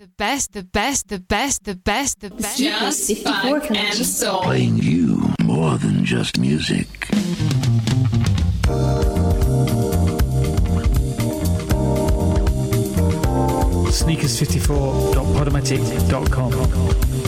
the best, the best, the best, the best, the best. Just funk and soul. Playing you more than just music. Sneakers54.podomatic.com.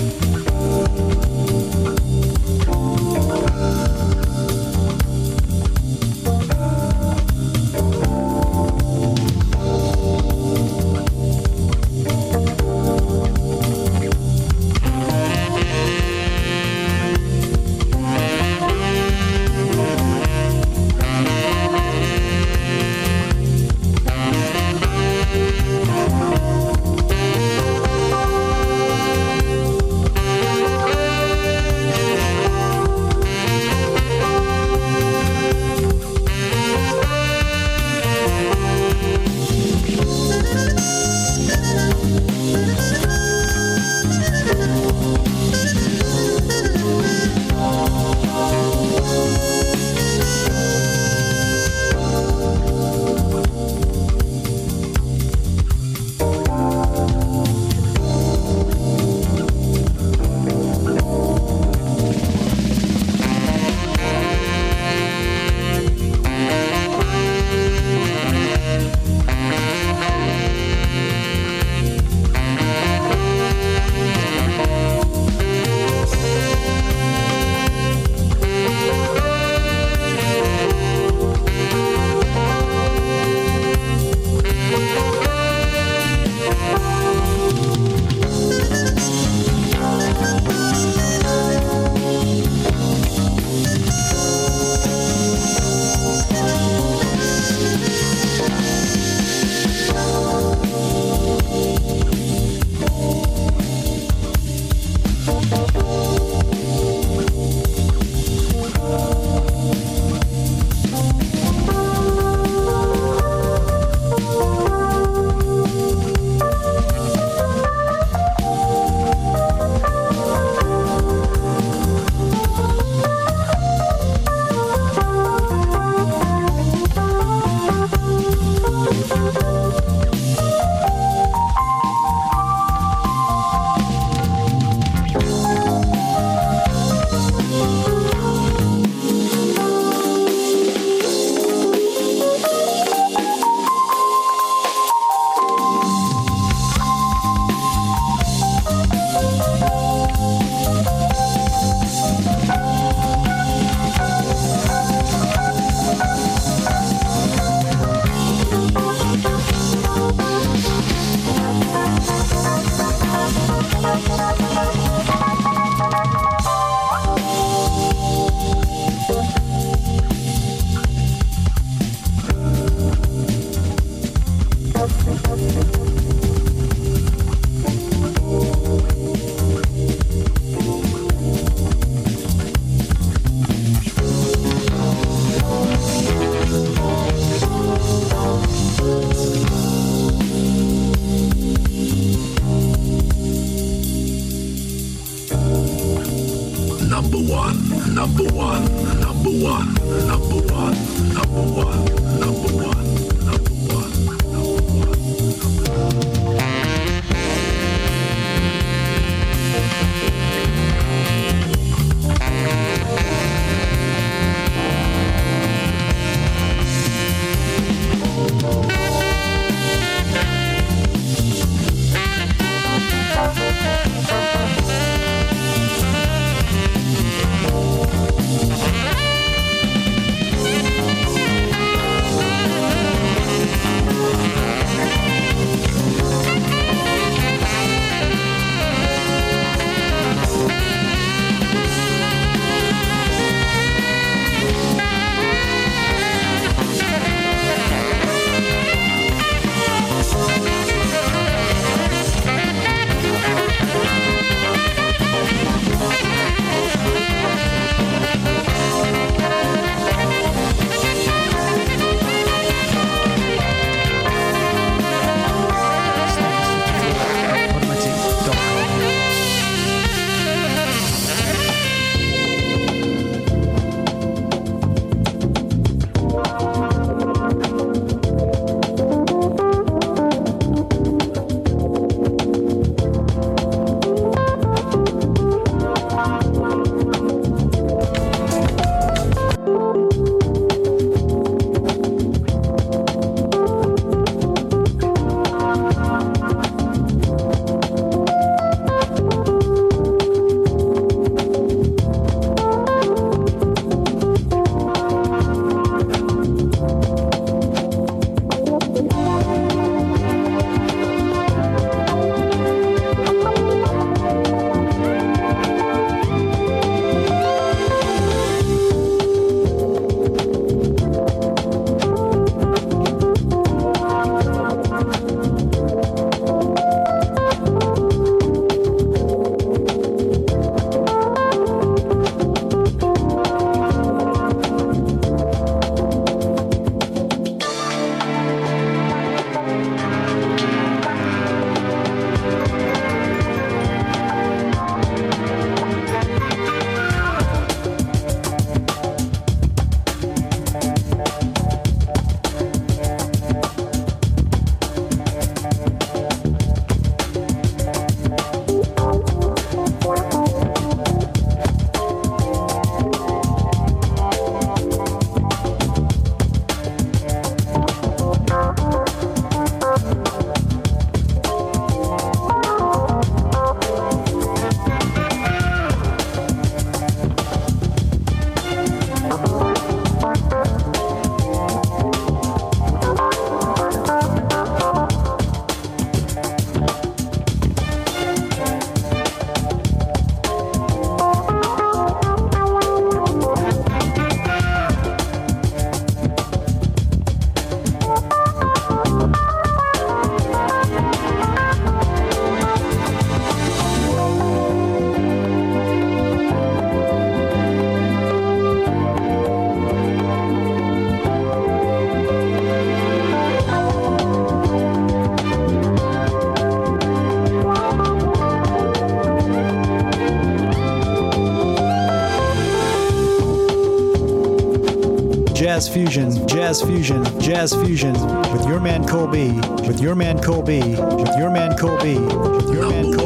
Jazz Fusion, Jazz Fusion with your man Colby, with your man Colby, with your man Colby, with your man Colby.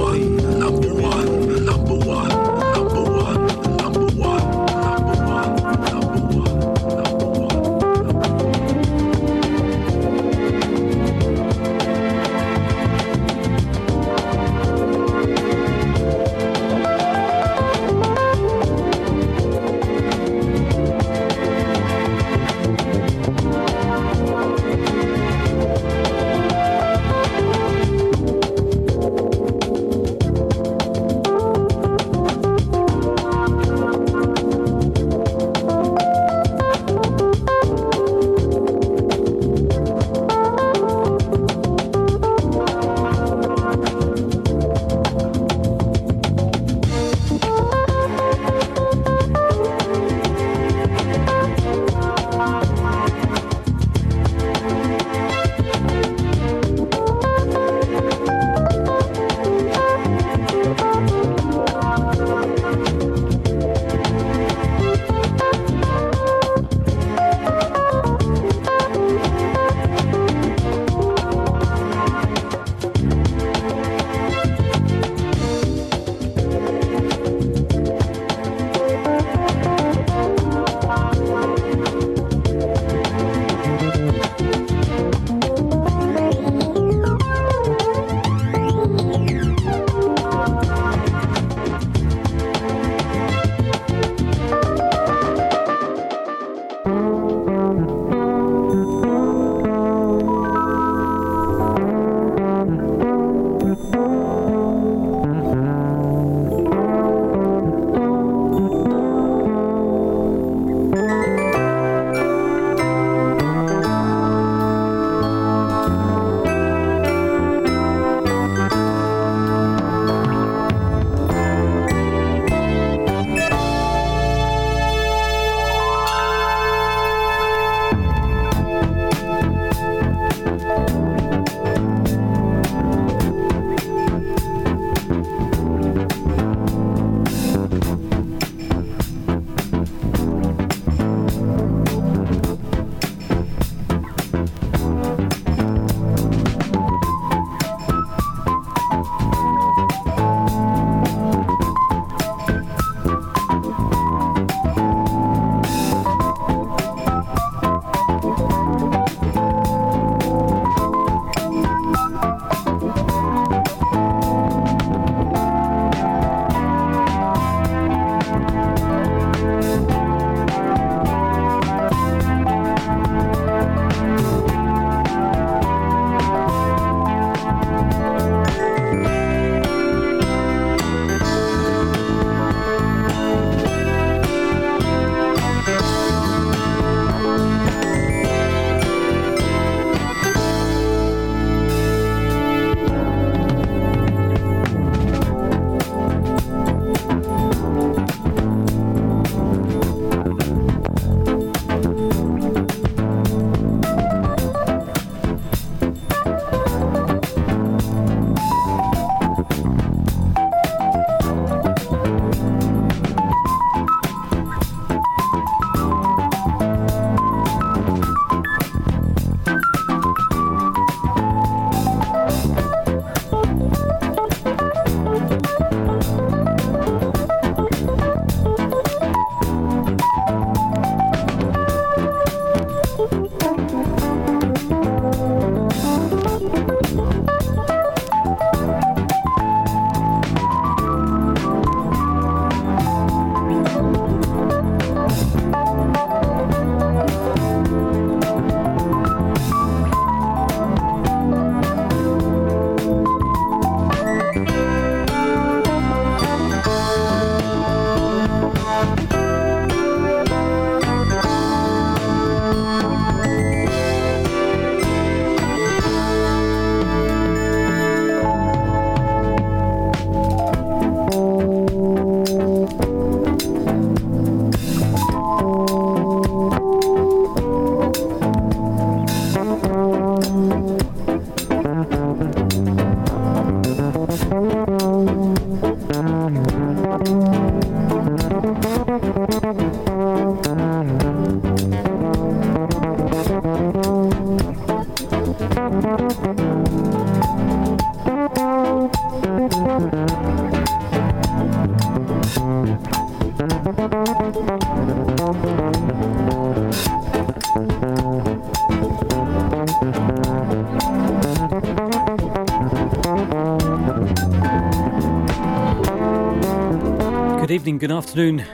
Good afternoon,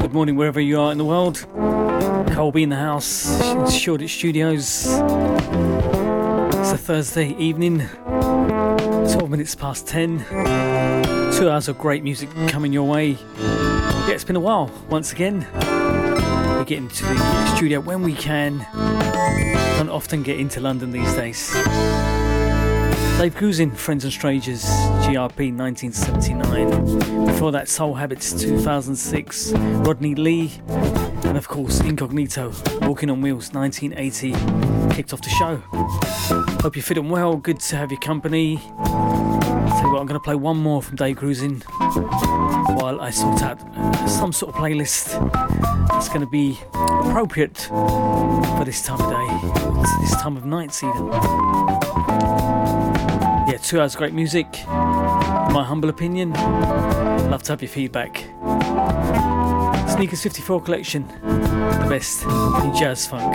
good morning, wherever you are in the world. Colby in the house, Shoreditch Studios. It's a Thursday evening, 12 minutes past 10. Two hours of great music coming your way. Yeah, it's been a while once again. We get into the studio when we can. Don't often get into London these days. Dave Grusin, Friends and Strangers, GRP 1979. Before that, Soul Habits 2006, Rodney Lee, and of course, Incognito, Walking on Wheels 1980, kicked off the show. Hope you're feeling well, good to have your company. Tell you what, I'm going to play one more from Dave Grusin while I sort out uh, some sort of playlist that's going to be appropriate for this time of day, this time of night, even. Two hours great music. In my humble opinion, love to have your feedback. Sneakers 54 collection, the best in jazz, funk,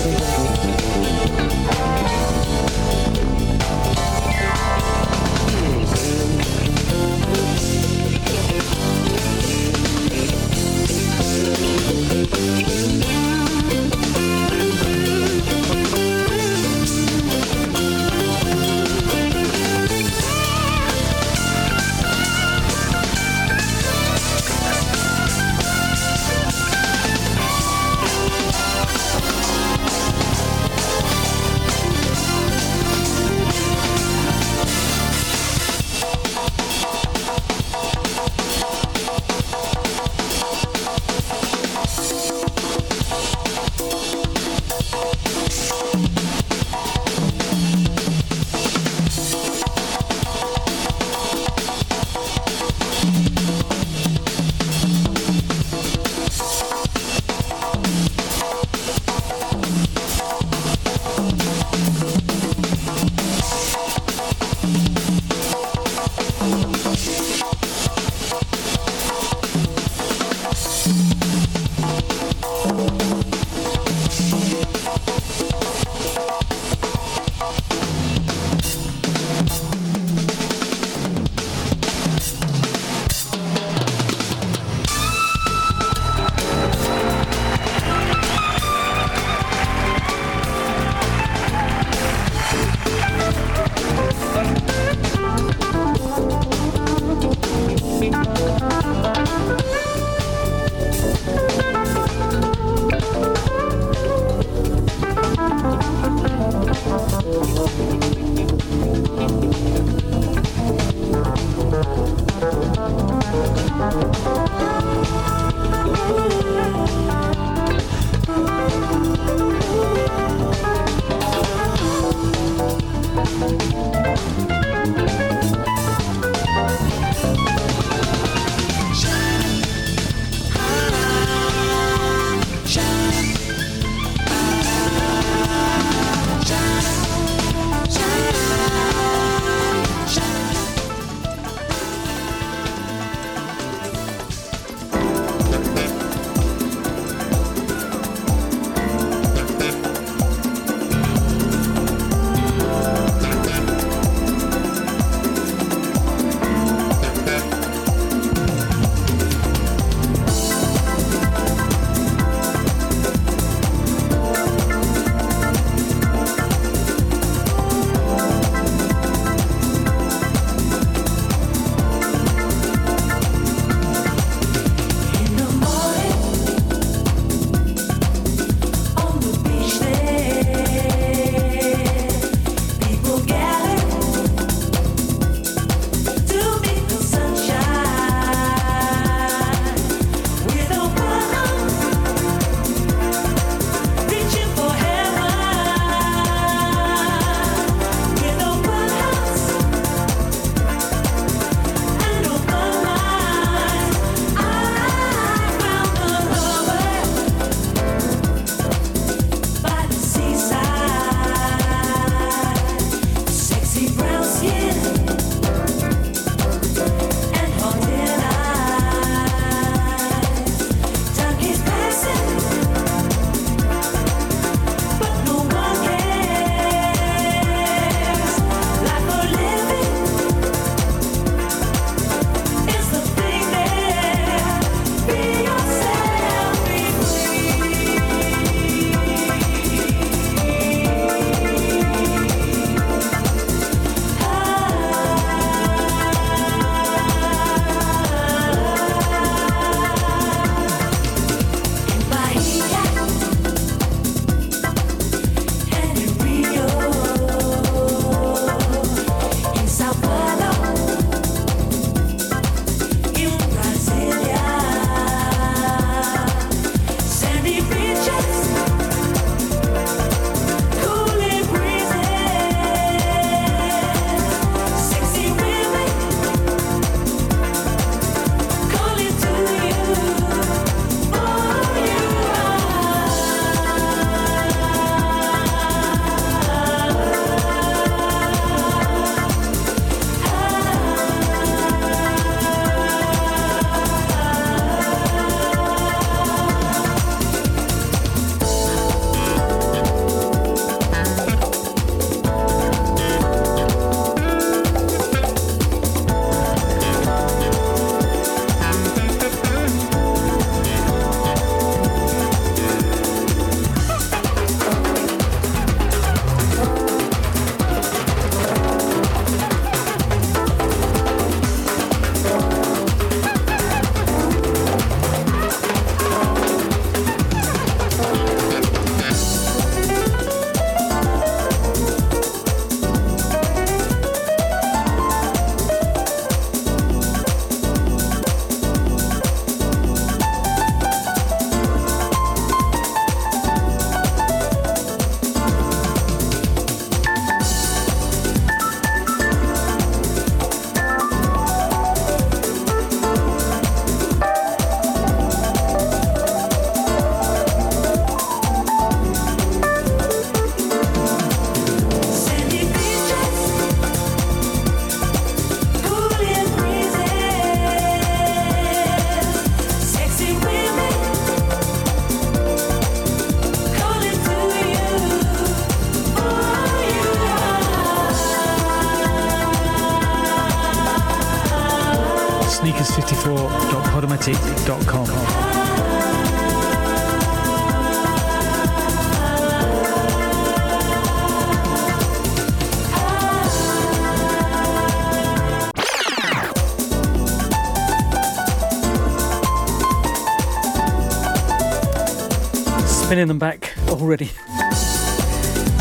Spinning them back already.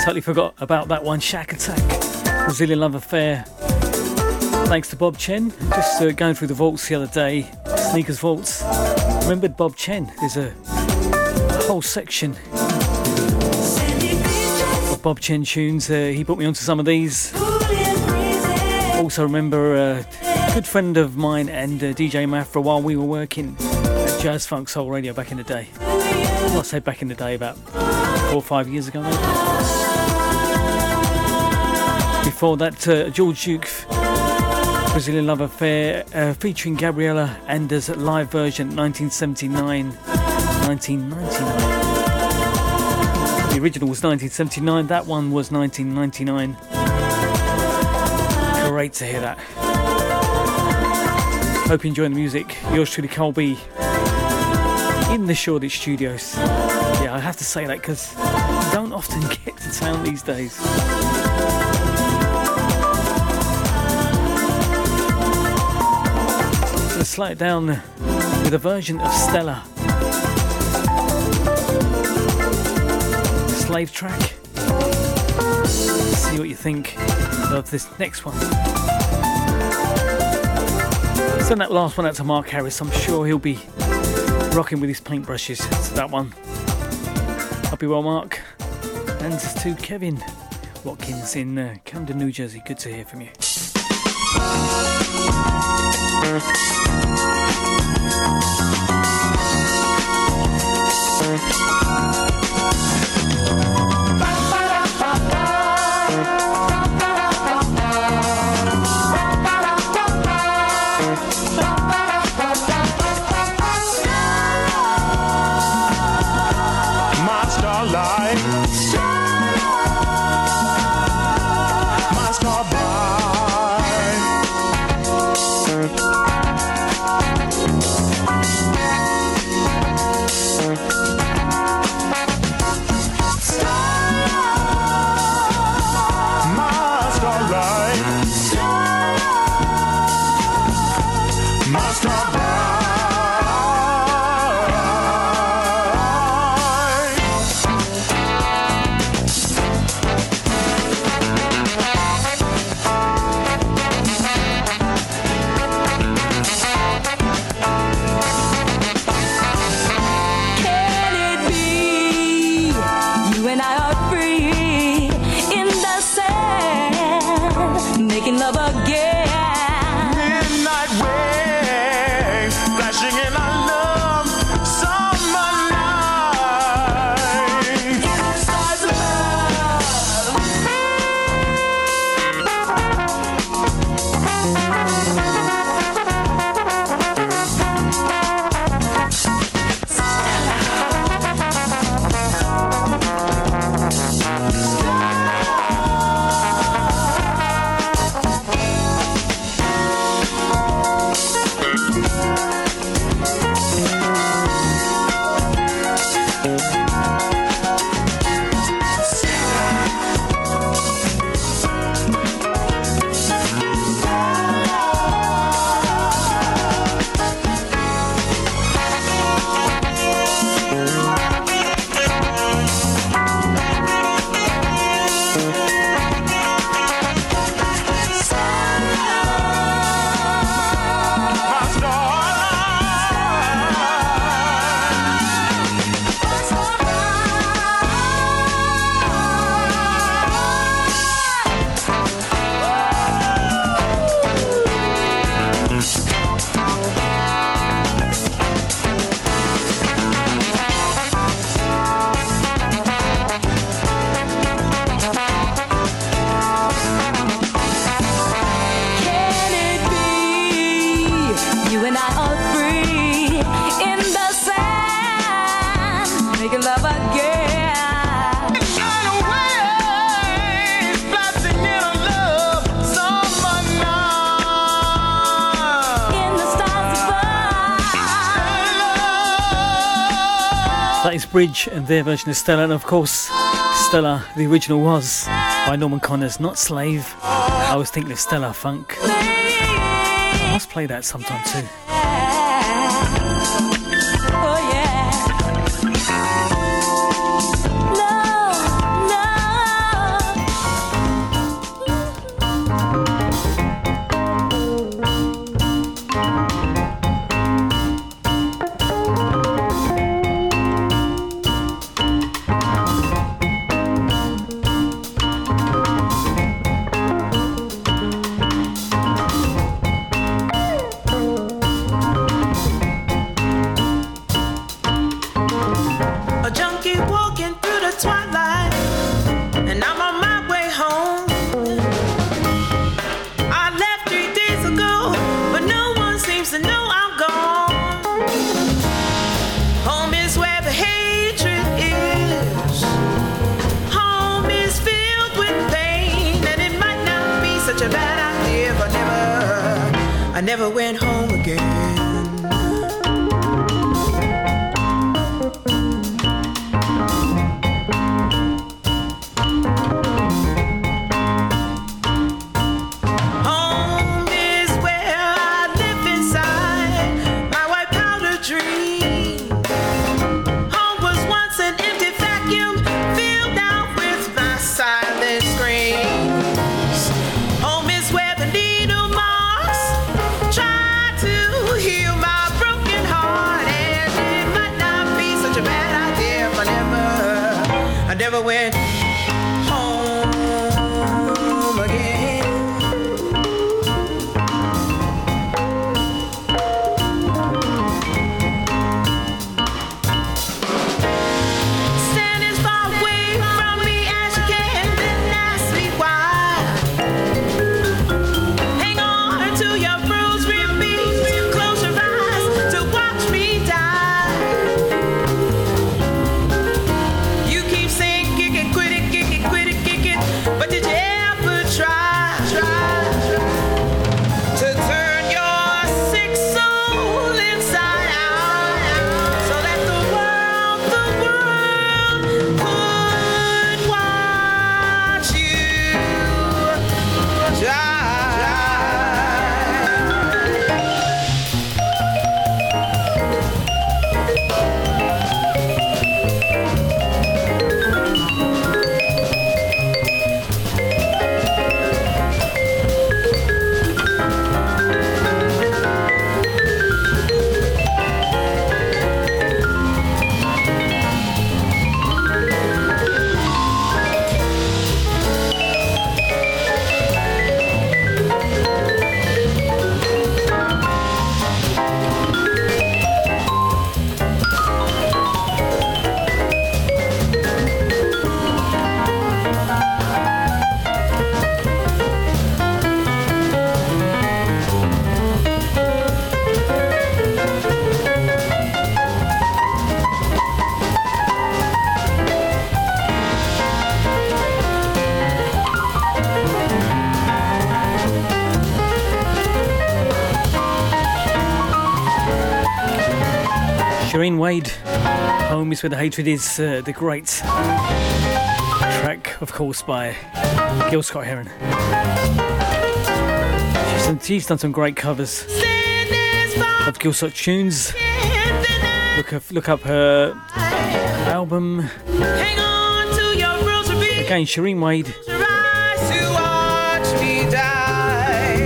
totally forgot about that one. Shakatak, Brazilian Love Affair. Thanks to Bob Chen. Just uh, going through the vaults the other day, sneakers vaults. Remembered Bob Chen? There's a, a whole section of Bob Chen tunes. Uh, he put me onto some of these. Also remember a good friend of mine and uh, DJ Mafra while we were working at Jazz Funk Soul Radio back in the day. I say back in the day, about four or five years ago, maybe. Before that, uh, George Duke, Brazilian Love Affair, uh, featuring Gabriela Anders live version 1979 1999. The original was 1979, that one was 1999. Great to hear that. Hope you enjoy the music. Yours truly, Colby in the Shoreditch studios. Yeah, I have to say that because you don't often get to town these days. Let's slow it down with a version of Stella. Slave track. See what you think of this next one. Send that last one out to Mark Harris. I'm sure he'll be rocking with his paintbrushes to that one. Hope you well, Mark. And to Kevin Watkins in uh, Camden, New Jersey. Good to hear from you. Bridge and their version of Stella, and of course, Stella, the original was by Norman Connors, not Slave. I was thinking of Stellar Fungk. I must play that sometime too. Oh, Wade. Home is where the hatred is. Uh, the great track, of course, by Gil Scott Heron. She's done, she's done some great covers of Gil Scott tunes. Look up, look up her album. Again, Charenée Wade.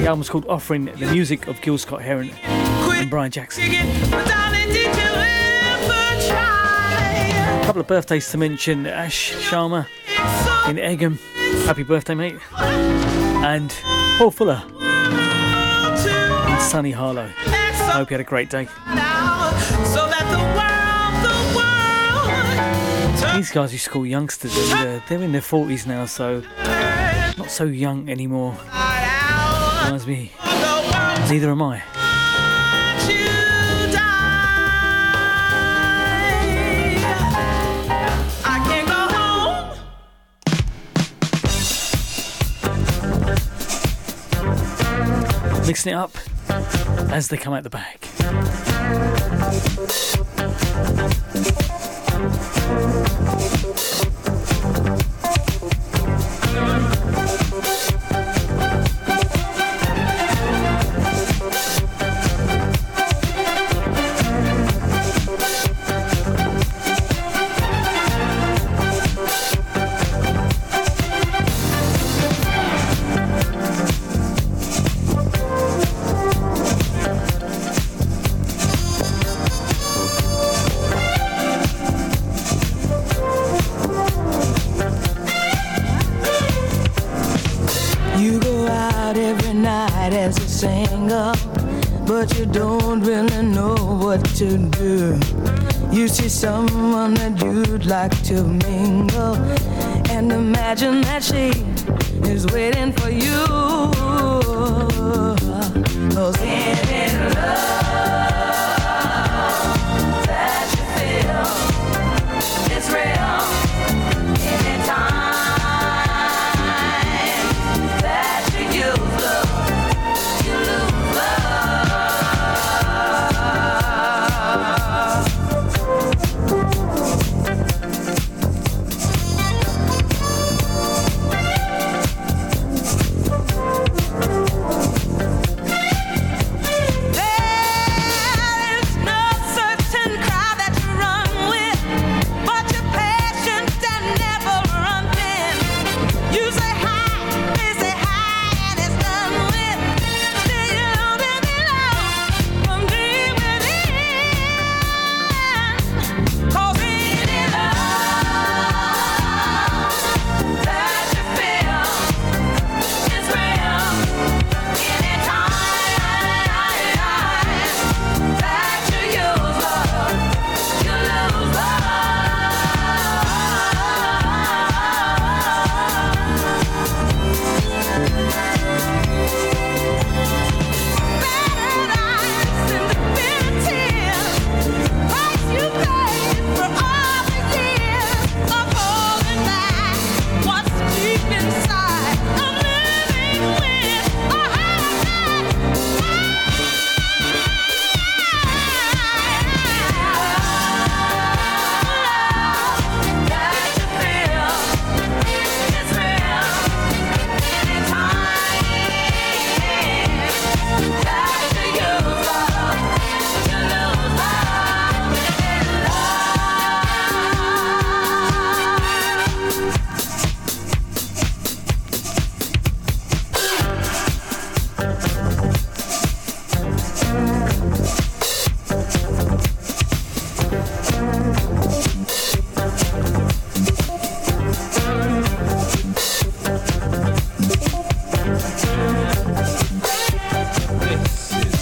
The album's called Offering the Music of Gil Scott Heron and Brian Jackson. A couple of birthdays to mention Ash Sharma in Egham. Happy birthday, mate. And Paul Fuller in sunny Harlow. I hope you had a great day. These guys used to call youngsters, and uh, they're in their 40s now, so not so young anymore. Reminds me, neither am I. mixing it up as they come out the bag. to do. You see someone that you'd like to mingle, and imagine that she is waiting for you. Cause in love.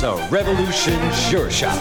a revolution sure shot.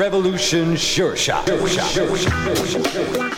Revolution Sure Shot. Sure shot. Sure shot. Sure shot.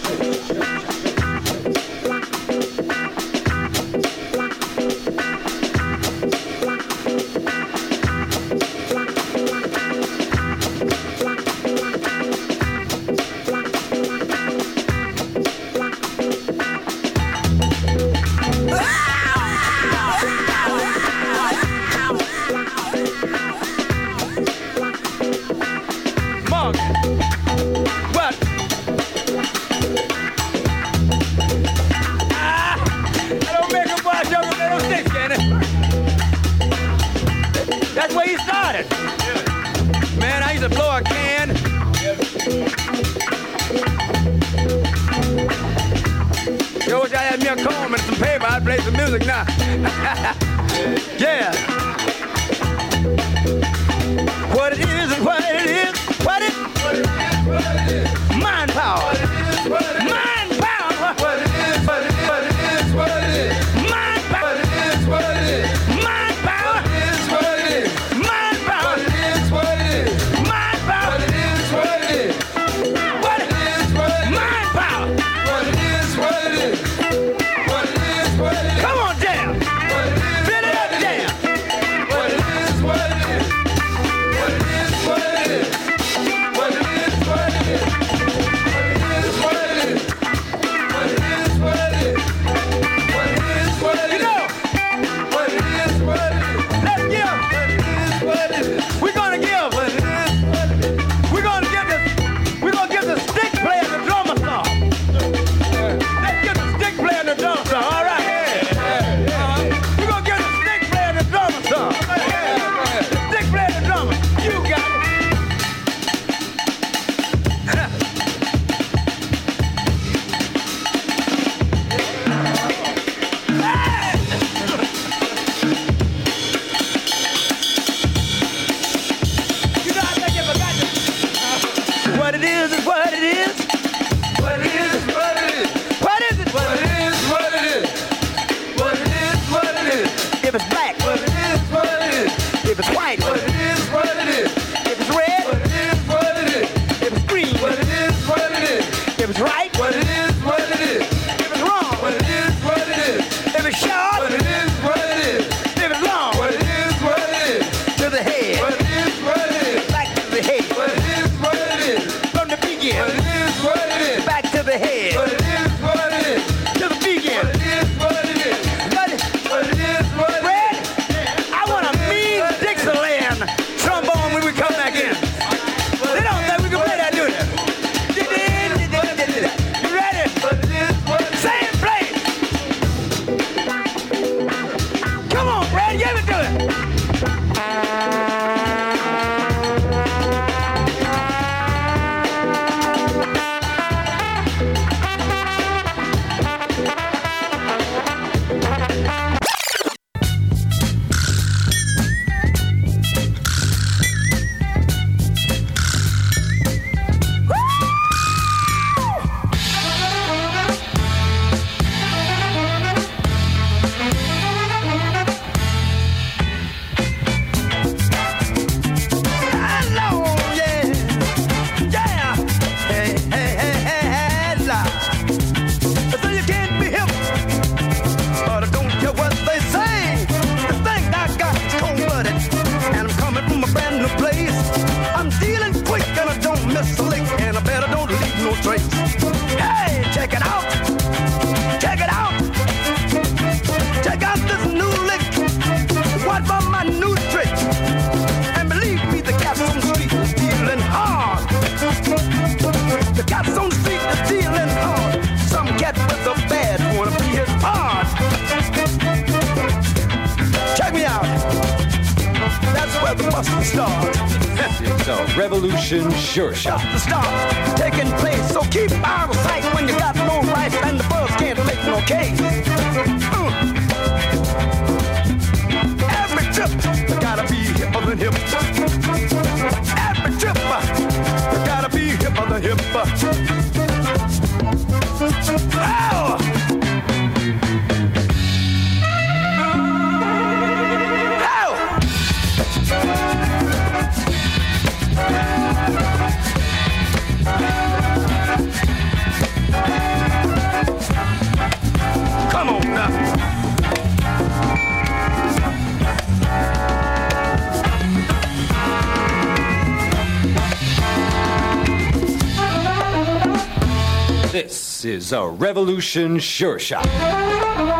A revolution sure shot.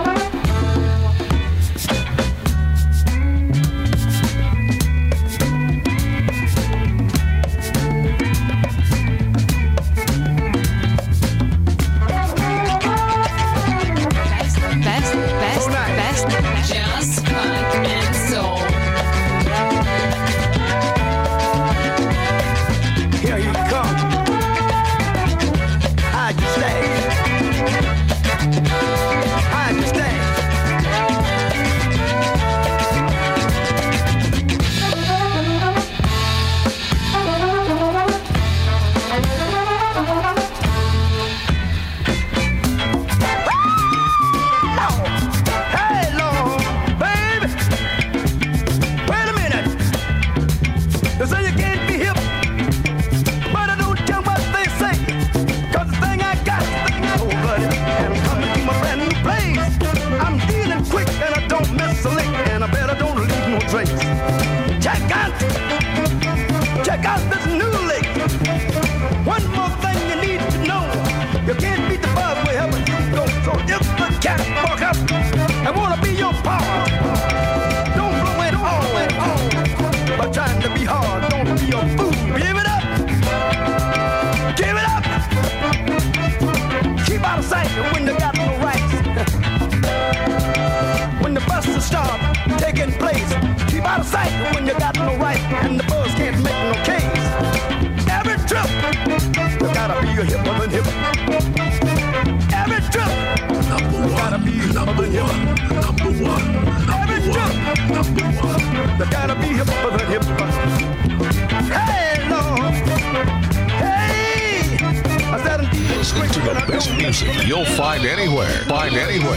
To the best music you'll find anywhere. Find anywhere.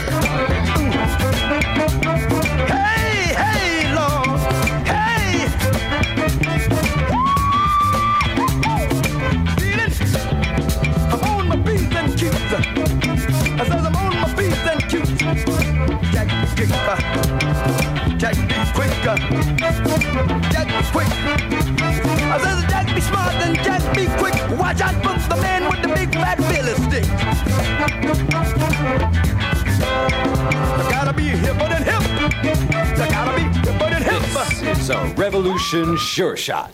Hey, hey, Lord. Hey. Feeling? I'm on my P's and Q's. I said I'm on my P's and Q's. Jack be quick. uh, Jack be quick. uh, Jack quick. Quick. Watch out for the man with the big fat billy stick. I gotta be hipper than hip. I gotta be hipper than hip. This is a Revolution Sure Shot.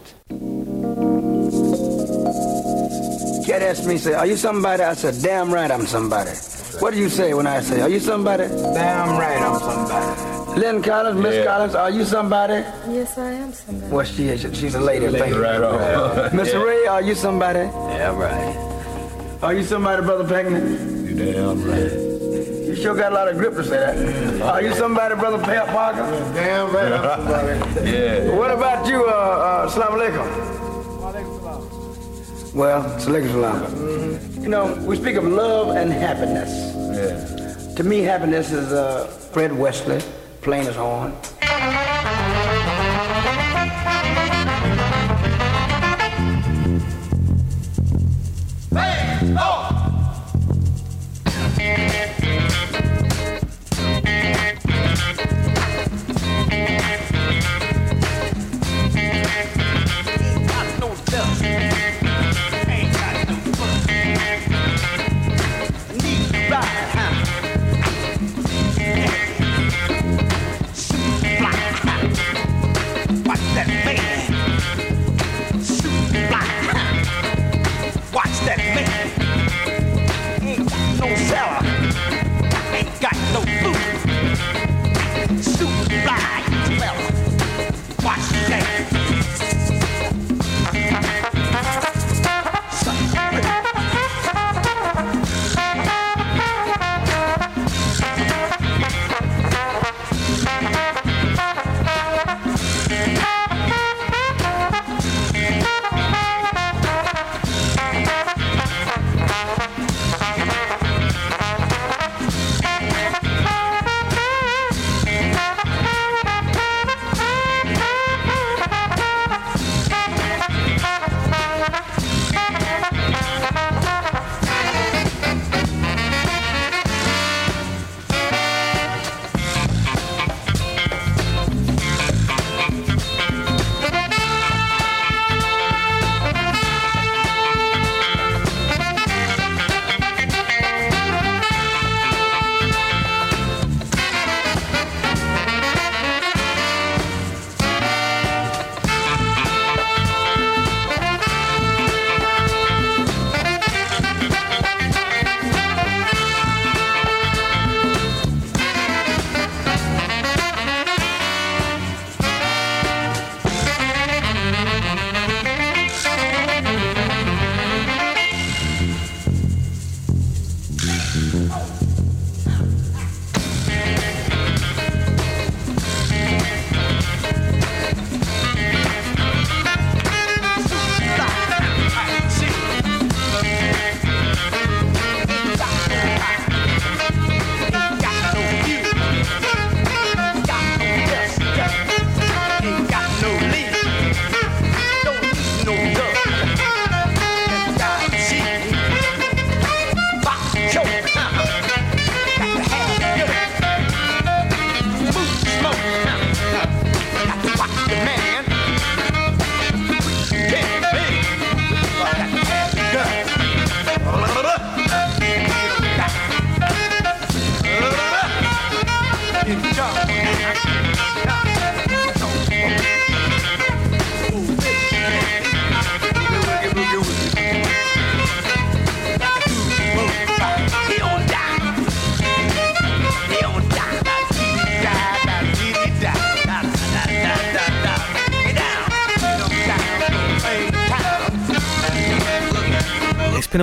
Cat asked me, say, are you somebody? I said, damn right I'm somebody. What do you say when I say, are you somebody? Damn right I'm somebody. Lyn Collins, Miss Collins, are you somebody? Yes, I am somebody. Well, she is. She's a lady. Thank you. Right on. Miss Ray, are you somebody? Yeah, right. Are you somebody, Brother Packman? You damn right. You sure got a lot of grip to say that. Are you somebody, Brother Pat Parker? Damn right I'm somebody. yeah. What about you, uh, uh, Salam Alaikum? Well, Salaikum Salam. You know, we speak of love and happiness. Yeah. To me, happiness is uh, Fred Wesley, playing his horn.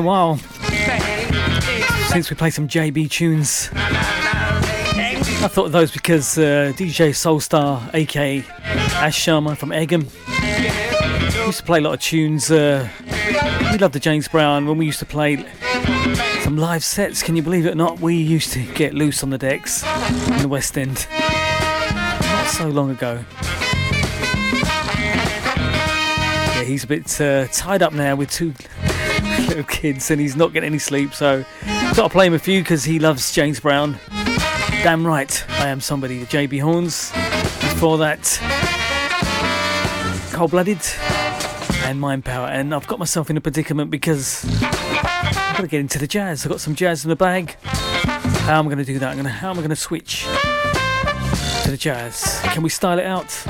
While since we played some JB tunes. I thought of those because uh, DJ Soulstar, aka Ash Sharma from Egham, used to play a lot of tunes. Uh, we loved the James Brown when we used to play some live sets. Can you believe it or not? We used to get loose on the decks in the West End not so long ago. Yeah, he's a bit uh, tied up now with two little kids and he's not getting any sleep, so gotta play him a few because he loves James Brown. Damn right, I am somebody. JB Horns. Before that, Cold Blooded and Mind Power. And I've got myself in a predicament because I've got to get into the jazz. I've got some jazz in the bag. How am I going to do that? Gonna, how am I going to switch to the jazz? Can we style it out?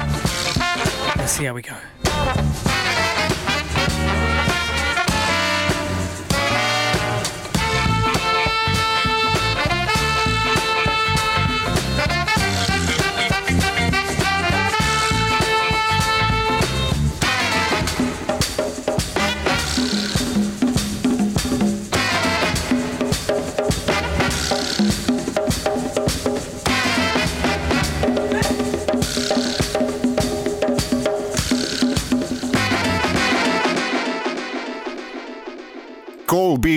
Let's see how we go.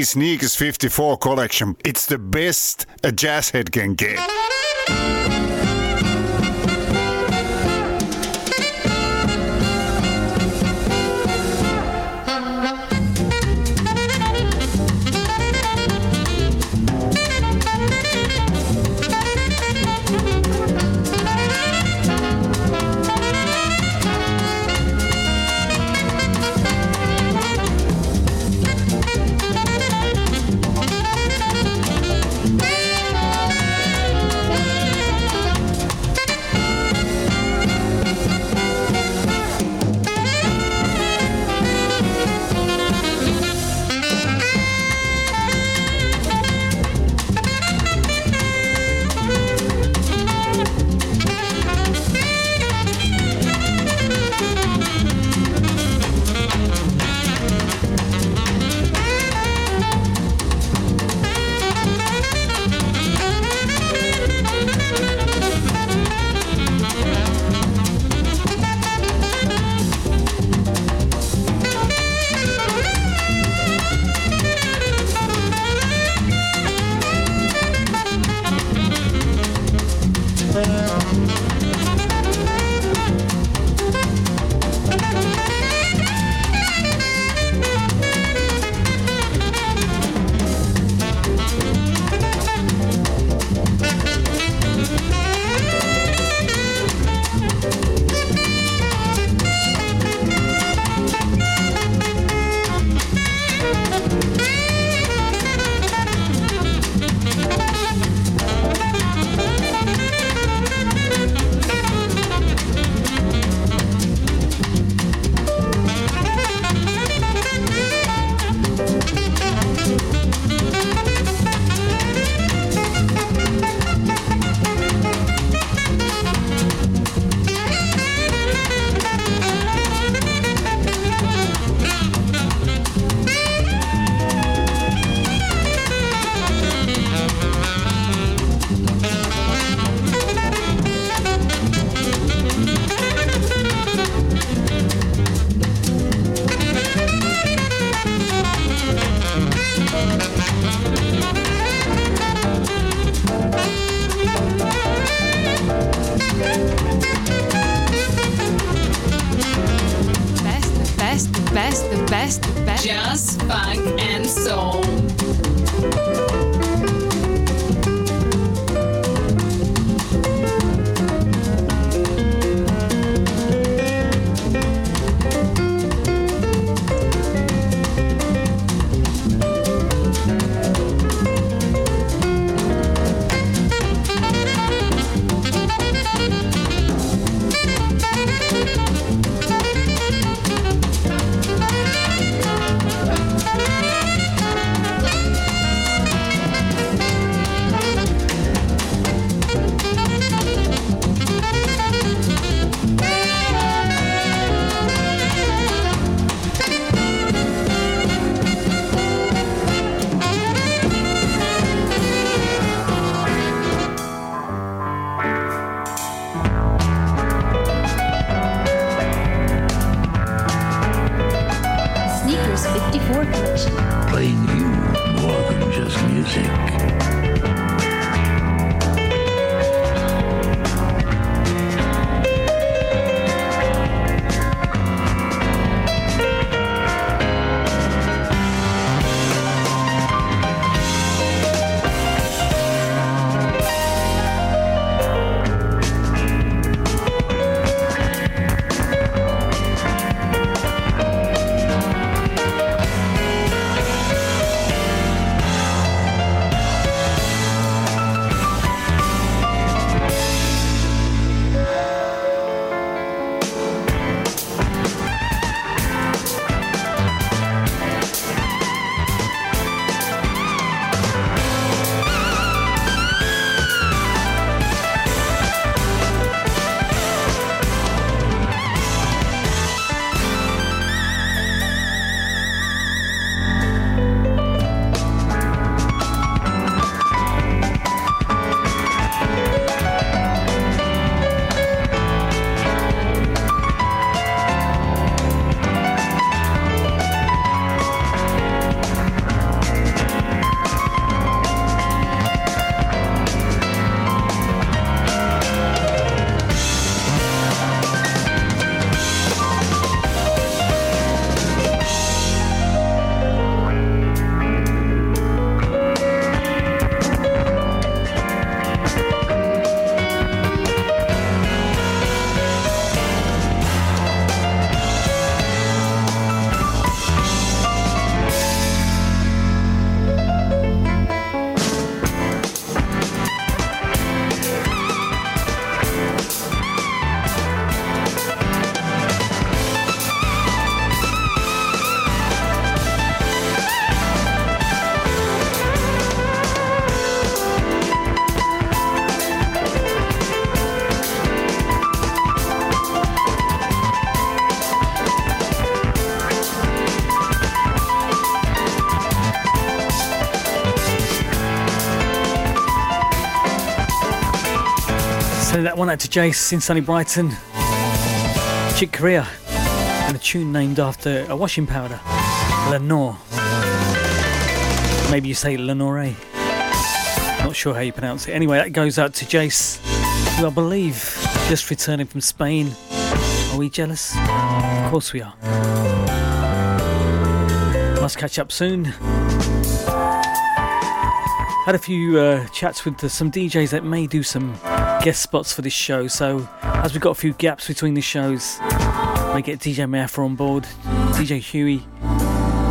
Sneakers 54 collection. It's the best a jazz head can get. To Jace in sunny Brighton. Chick Corea. And a tune named after a washing powder. Lenore. Maybe you say Lenore. Not sure how you pronounce it. Anyway, that goes out to Jace, who I believe just returning from Spain. Are we jealous? Of course we are. Must catch up soon. Had a few uh, chats with uh, some DJs that may do some guest spots for this show. So, as we've got a few gaps between the shows, may get DJ Mafra on board, DJ Huey,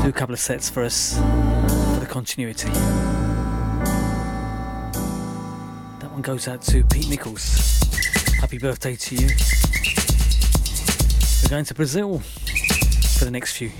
do a couple of sets for us for the continuity. That one goes out to Pete Nichols. Happy birthday to you. We're going to Brazil for the next few.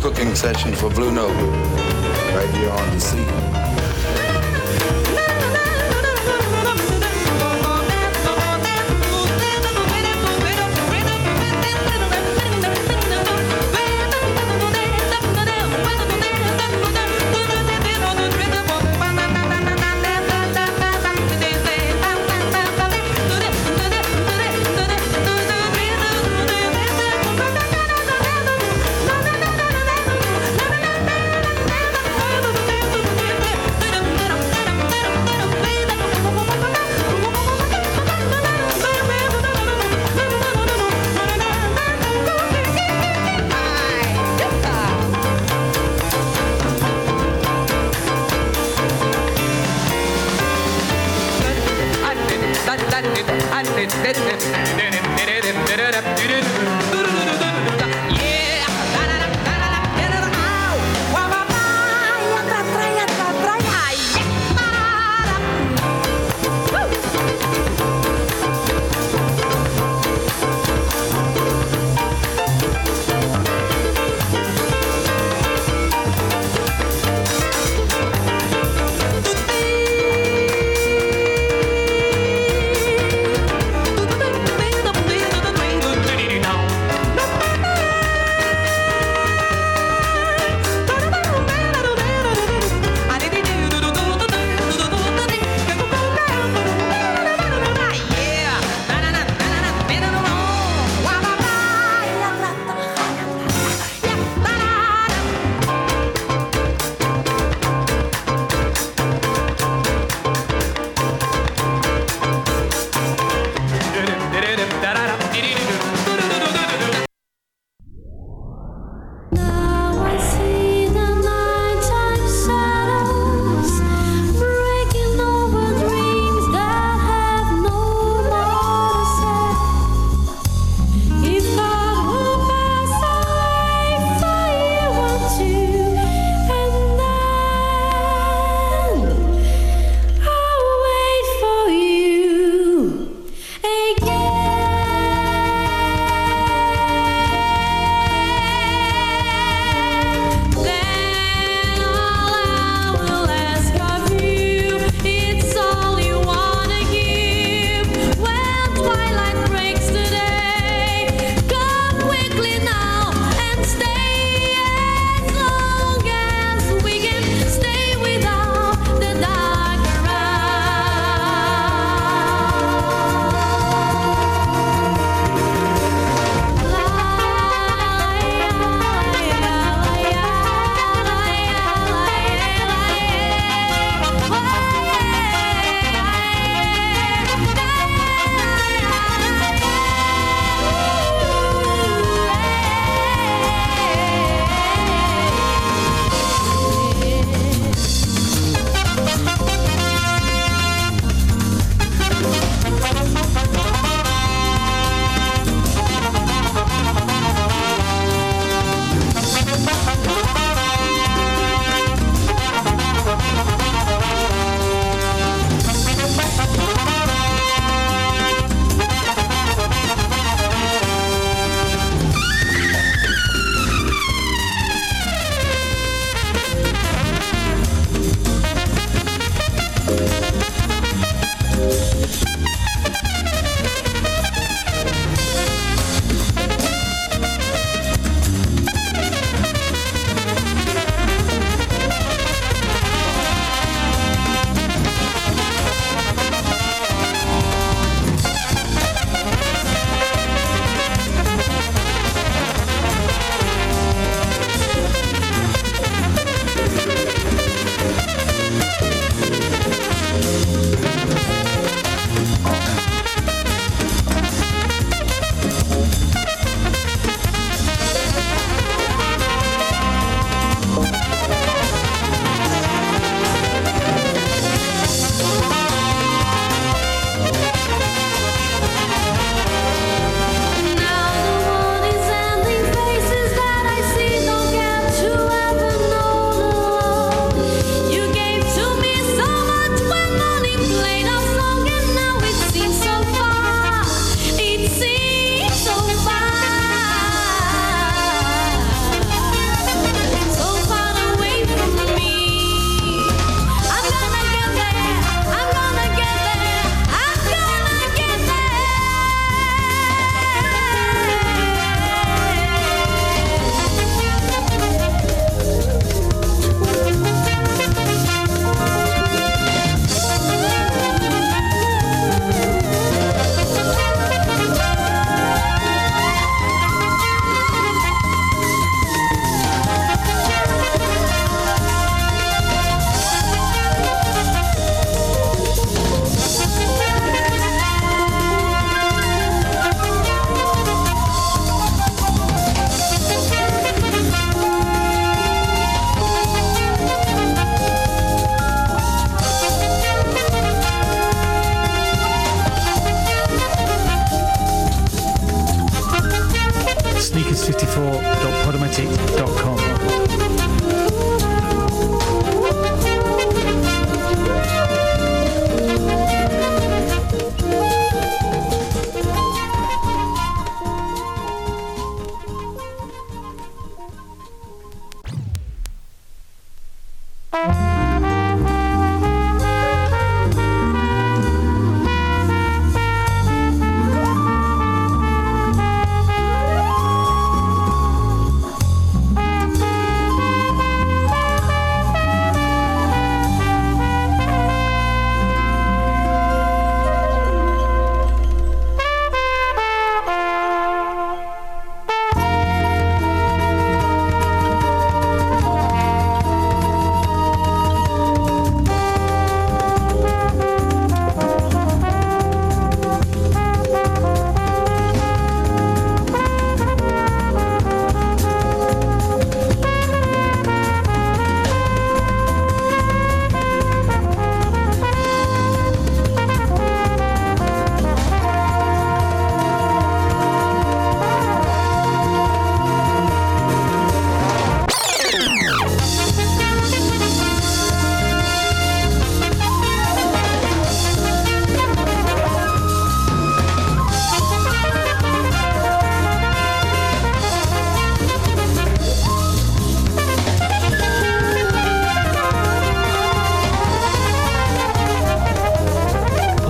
Cooking session for Blue Note right here on the sea.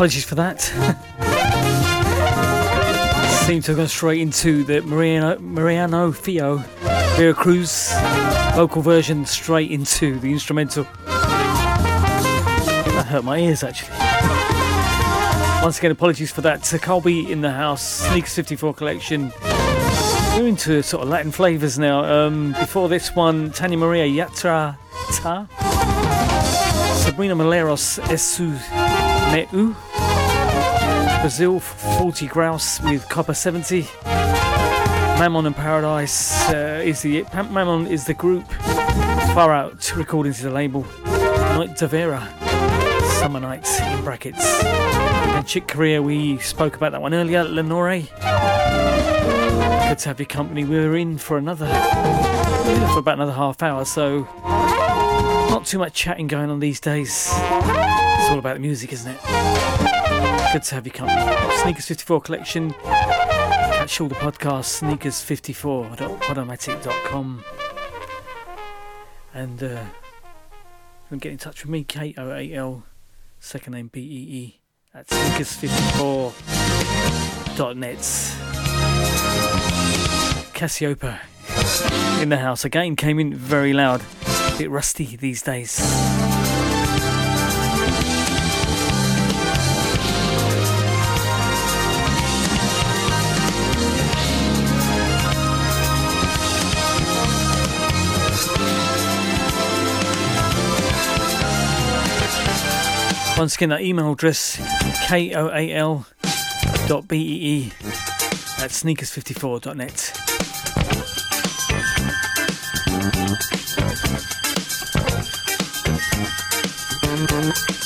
Apologies for that. Seem to have gone straight into the Mariano, Mariano Fio Vera Cruz vocal version straight into the instrumental. That hurt my ears actually. Once again, apologies for that. Koal Bee in the house, Sneakers 54 collection. We're into sort of Latin flavours now. Um, before this one, Tania Maria Yatra Ta, Sabrina Malheiros Esu Meu, Brazil 40 Grouse with Copper 70. Mammon and Paradise uh, is the Mammon is the group. Far Out recording to the label. Night de Vera, Summer Nights in brackets. And Chick Corea, we spoke about that one earlier. Lenore. Good to have your company. We're in for another for about another half hour, so not too much chatting going on these days. All about the music, isn't it? Good to have you company. Sneakers 54 collection. Catch all the podcasts, sneakers54.podomatic.com. And uh, can get in touch with me, K O A L, second name B E E, at sneakers54.net. Casiopea in the house again came in very loud, a bit rusty these days. Once again, that email address koal.bee at sneakers54.net. net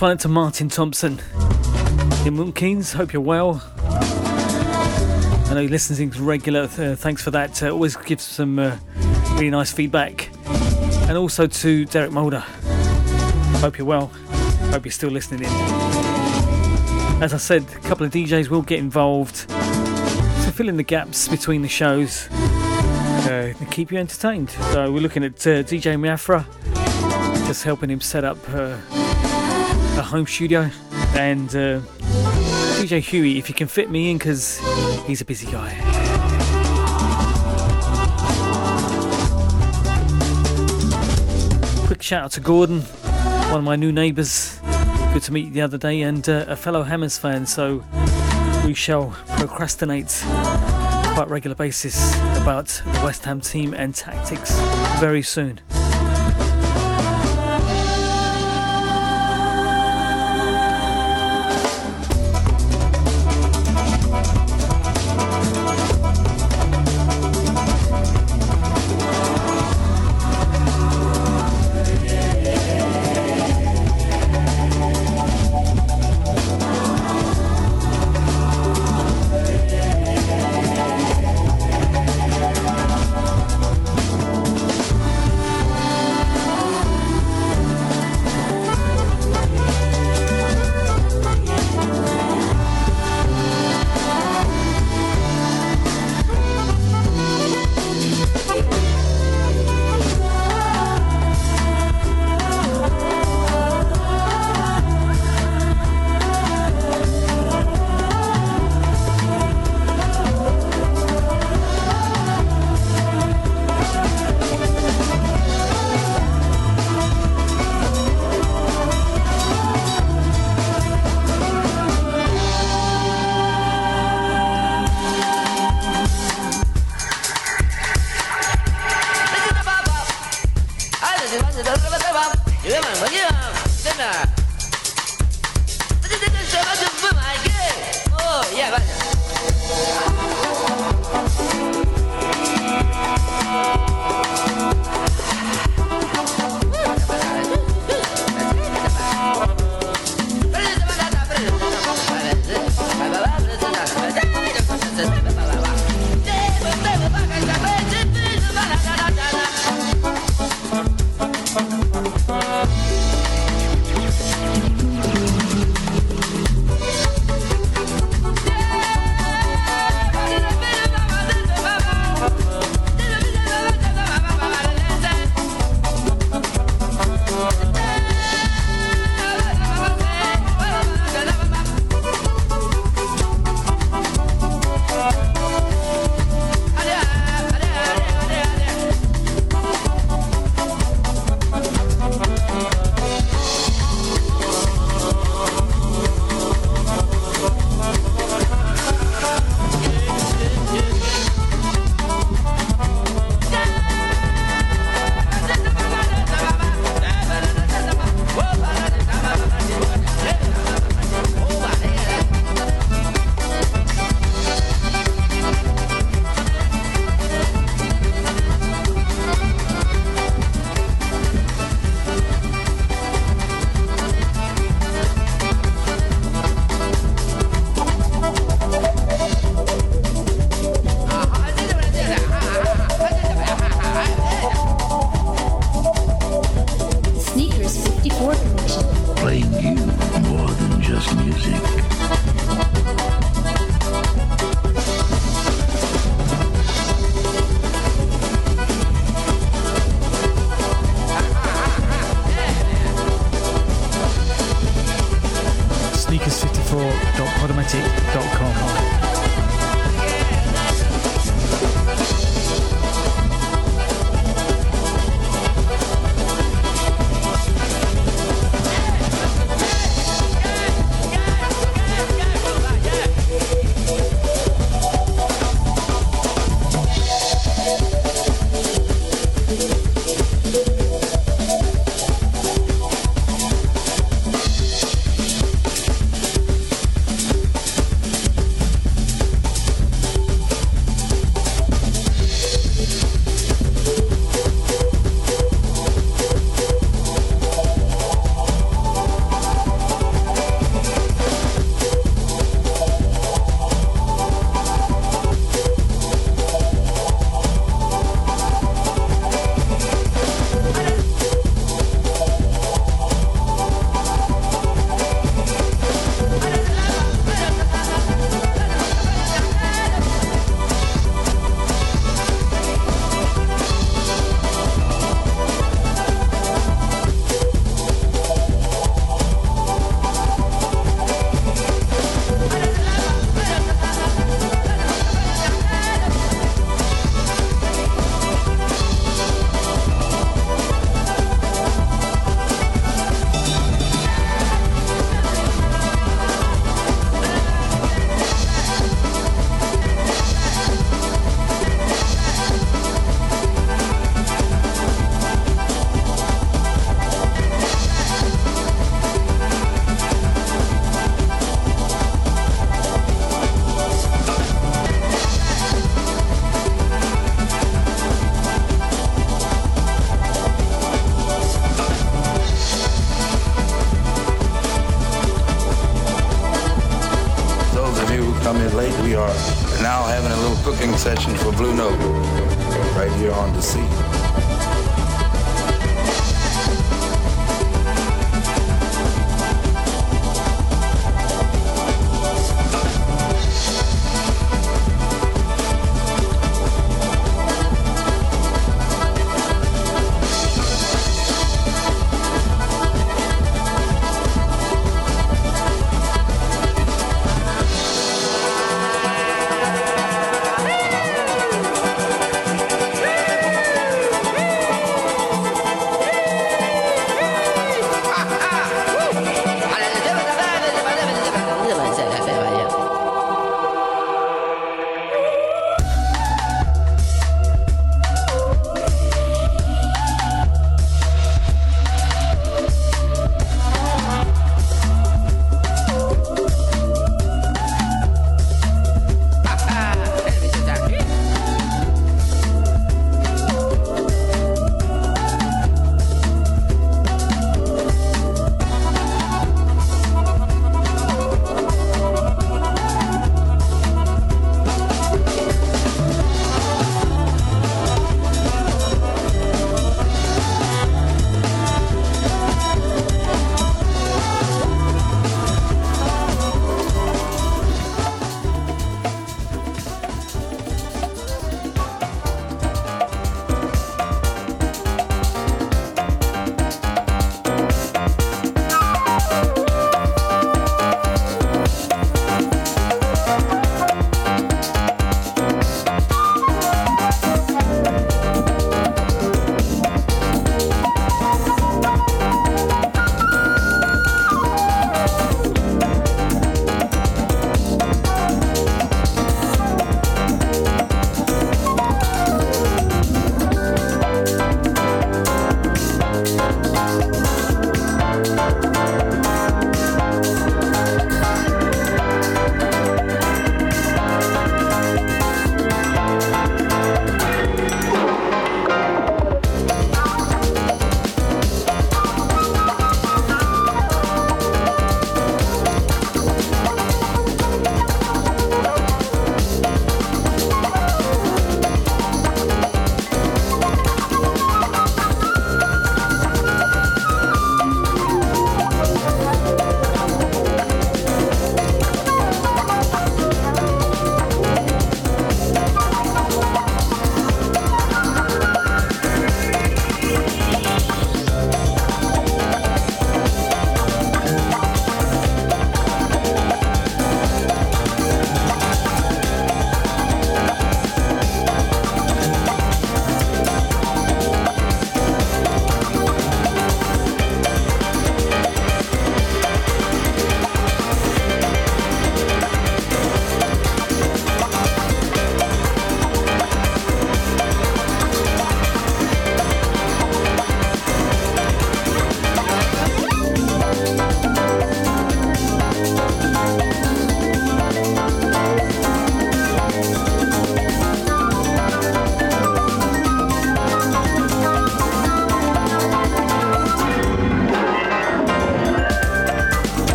to Martin Thompson in Milton Keynes. Hope you're well. I know he listens in regular. Uh, thanks for that. Uh, always gives some uh, really nice feedback. And also to Derek Mulder. Hope you're well. Hope you're still listening in. As I said, a couple of DJs will get involved to fill in the gaps between the shows uh, and keep you entertained. So we're looking at uh, DJ Miafra, just helping him set up uh, home studio, and uh, DJ Huey, if you can fit me in, because he's a busy guy. Quick shout out to Gordon, one of my new neighbours. Good to meet you the other day, and uh, a fellow Hammers fan. So we shall procrastinate quite regular basis about the West Ham team and tactics very soon.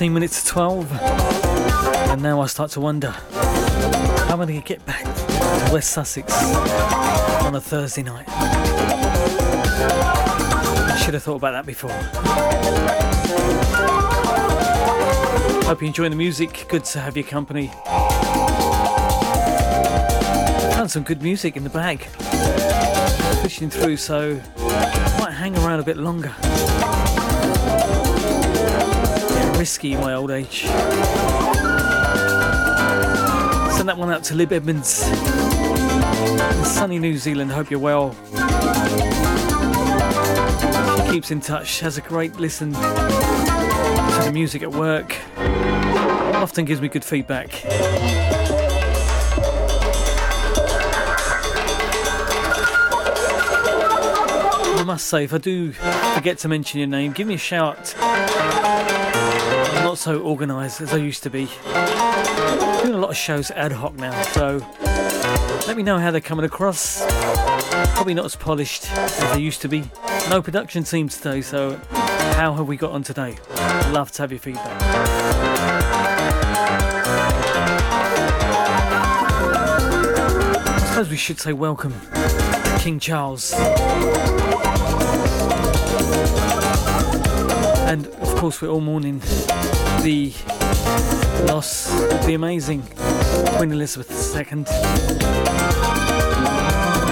15 minutes to 12. And now I start to wonder how am I going to get back to West Sussex on a Thursday night? I should have thought about that before. Hope you're enjoying the music. Good to have your company. Found some good music in the bag. Pushing through, so might hang around a bit longer. Risky in my old age. Send that one out to Lib Edmonds in sunny New Zealand. Hope you're well. She keeps in touch, has a great listen to the music at work. Often gives me good feedback. I must say, if I do forget to mention your name, give me a shout. So organised as I used to be. Doing a lot of shows ad hoc now, so let me know how they're coming across. Probably not as polished as they used to be. No production team today, so how have we got on today? Love to have your feedback. I suppose we should say welcome, King Charles. And course, we're all mourning the loss of the amazing Queen Elizabeth II.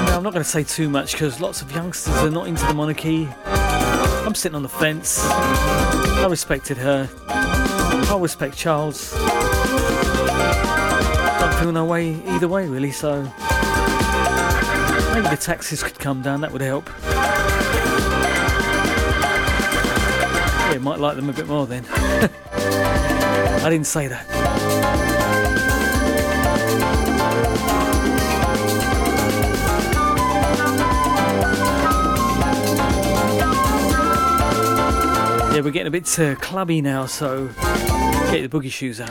Now, I'm not going to say too much because lots of youngsters are not into the monarchy. I'm sitting on the fence. I respected her. I respect Charles. Don't feel no way either way, really, so maybe the taxes could come down, that would help. Yeah, might like them a bit more then. I didn't say that. Yeah, we're getting a bit uh, clubby now, so get the boogie shoes out.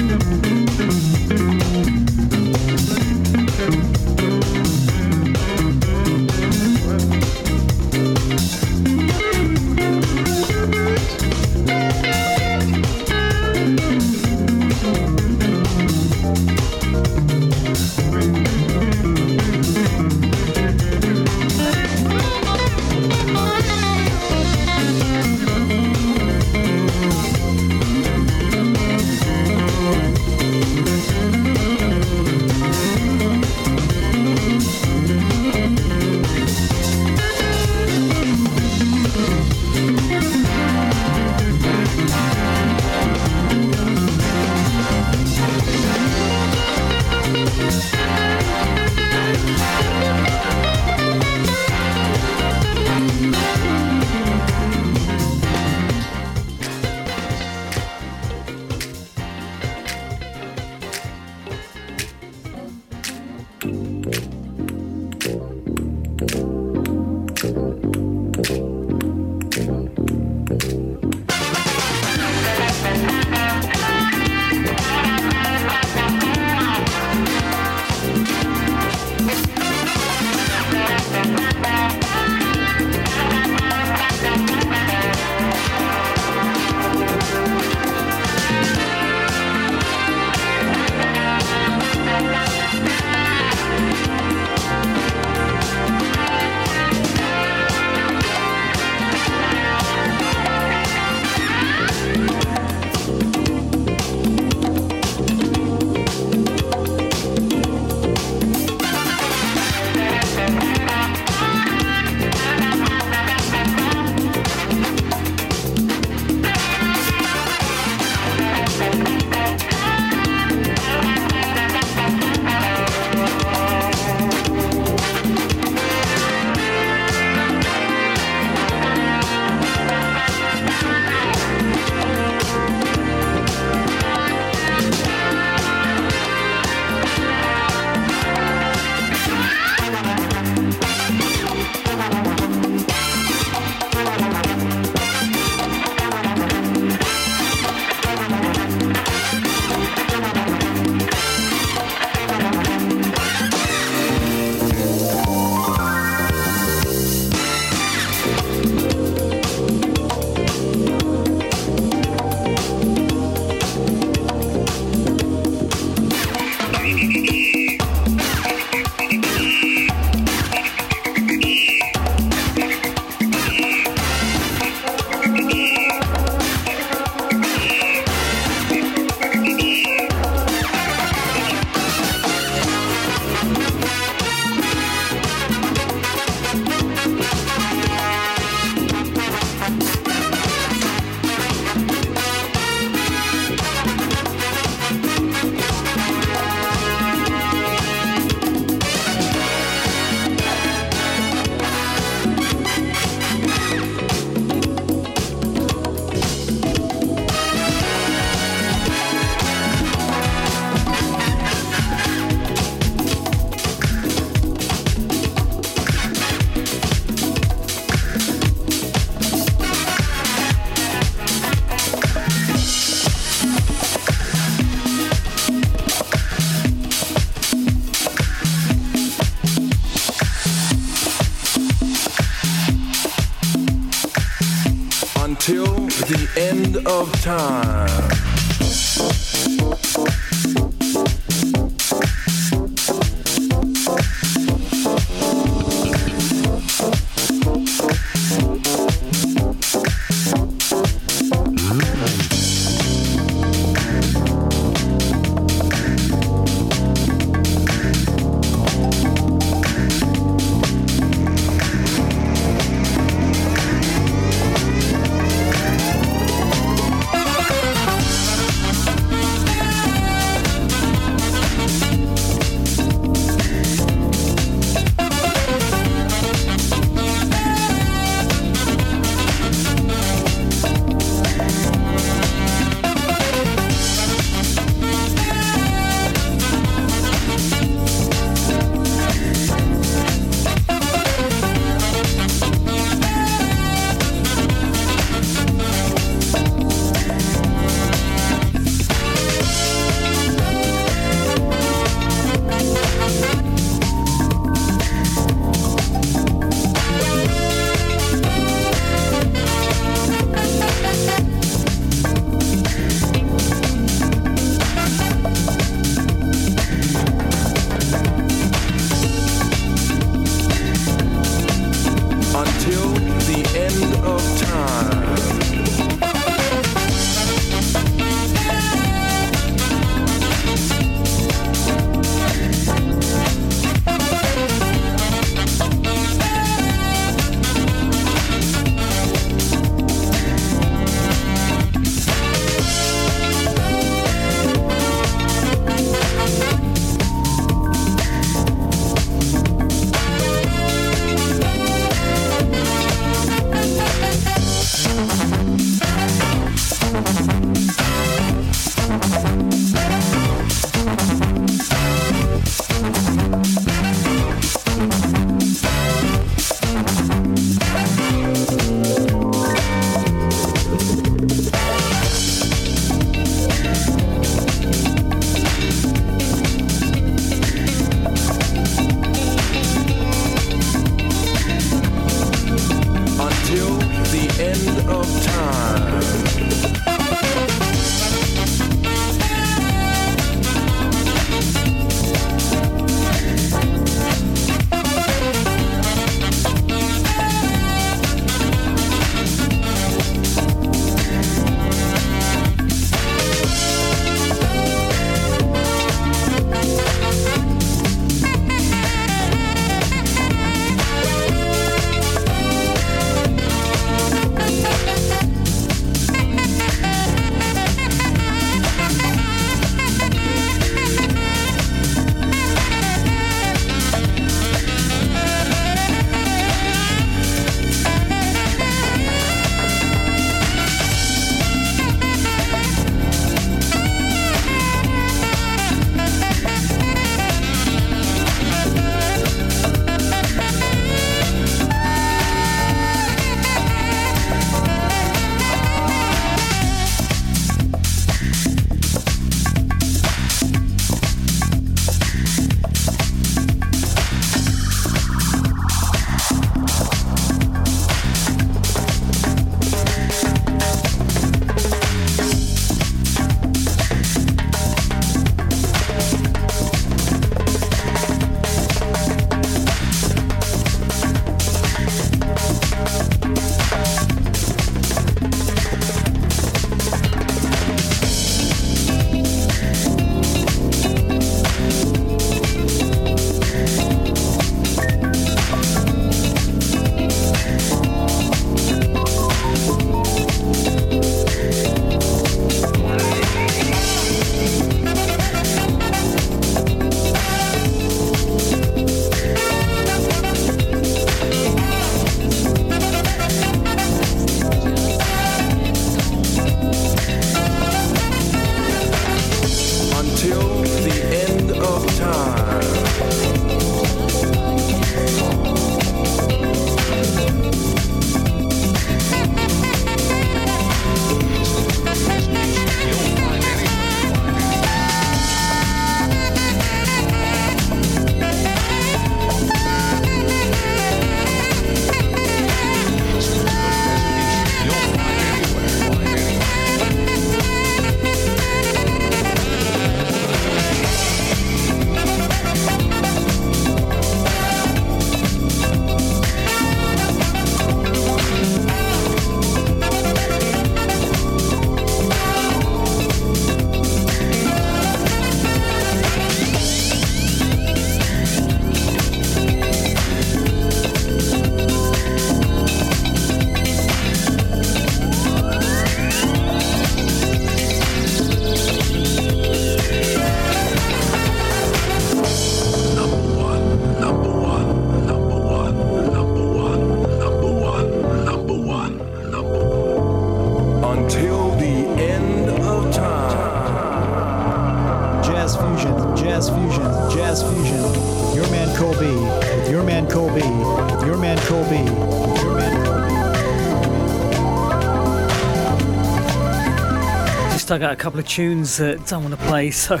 Dug out a couple of tunes that don't want to play, so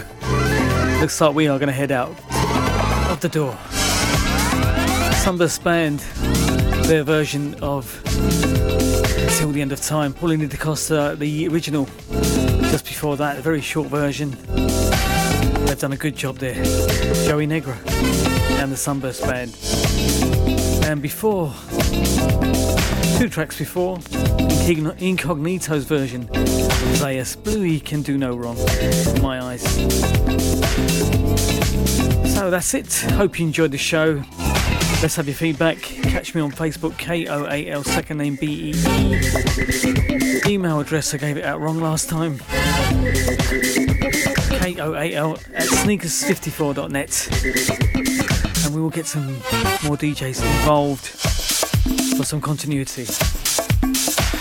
looks like we are going to head out of the door. Sunburst Band, their version of Till the End of Time. Pauline de Costa, the original, just before that, a very short version. They've done a good job there. Joey Negro and the Sunburst Band. And before, two tracks before, Incognito's version, Zayas Bluey Can Do No Wrong, in my eyes. So that's it. Hope you enjoyed the show. Let's have your feedback. Catch me on Facebook, K O A L, second name B E E. Email address, I gave it out wrong last time. K O A L at sneakers54.net. And we will get some more DJs involved for some continuity.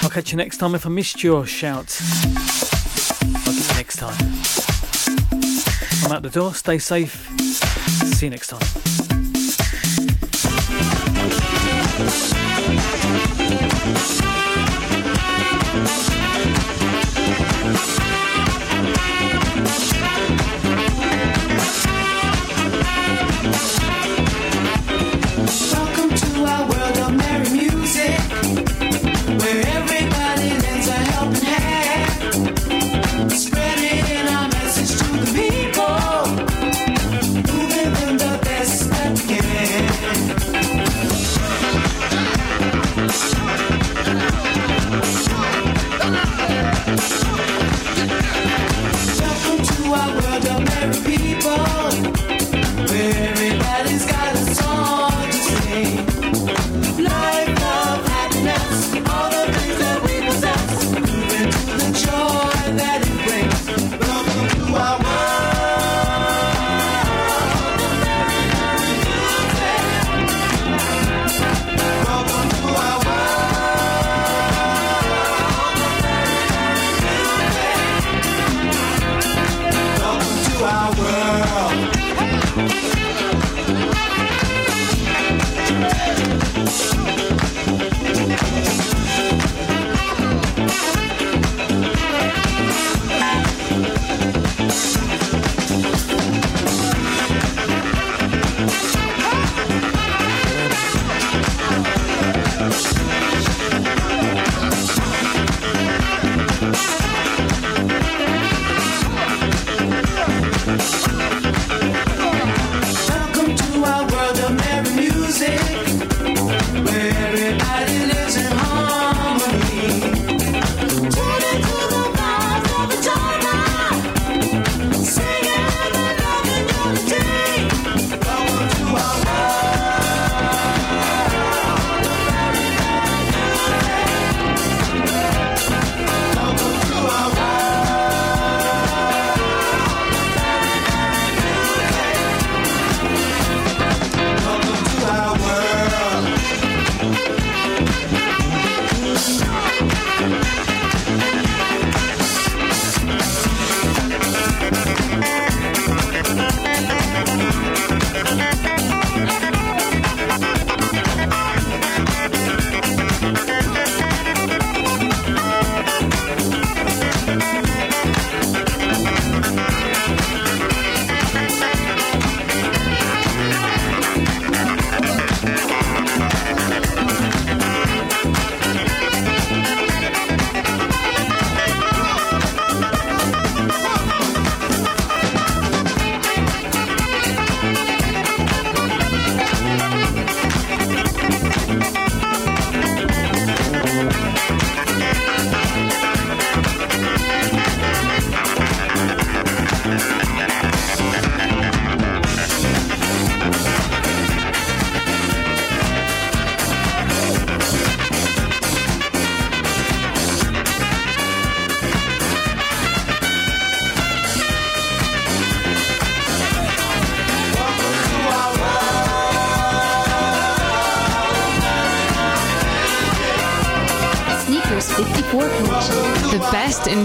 I'll catch you next time. If I missed your shout, I'll get you next time. I'm out the door. Stay safe. See you next time.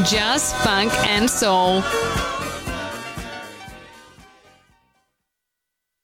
Jazz, funk, and soul.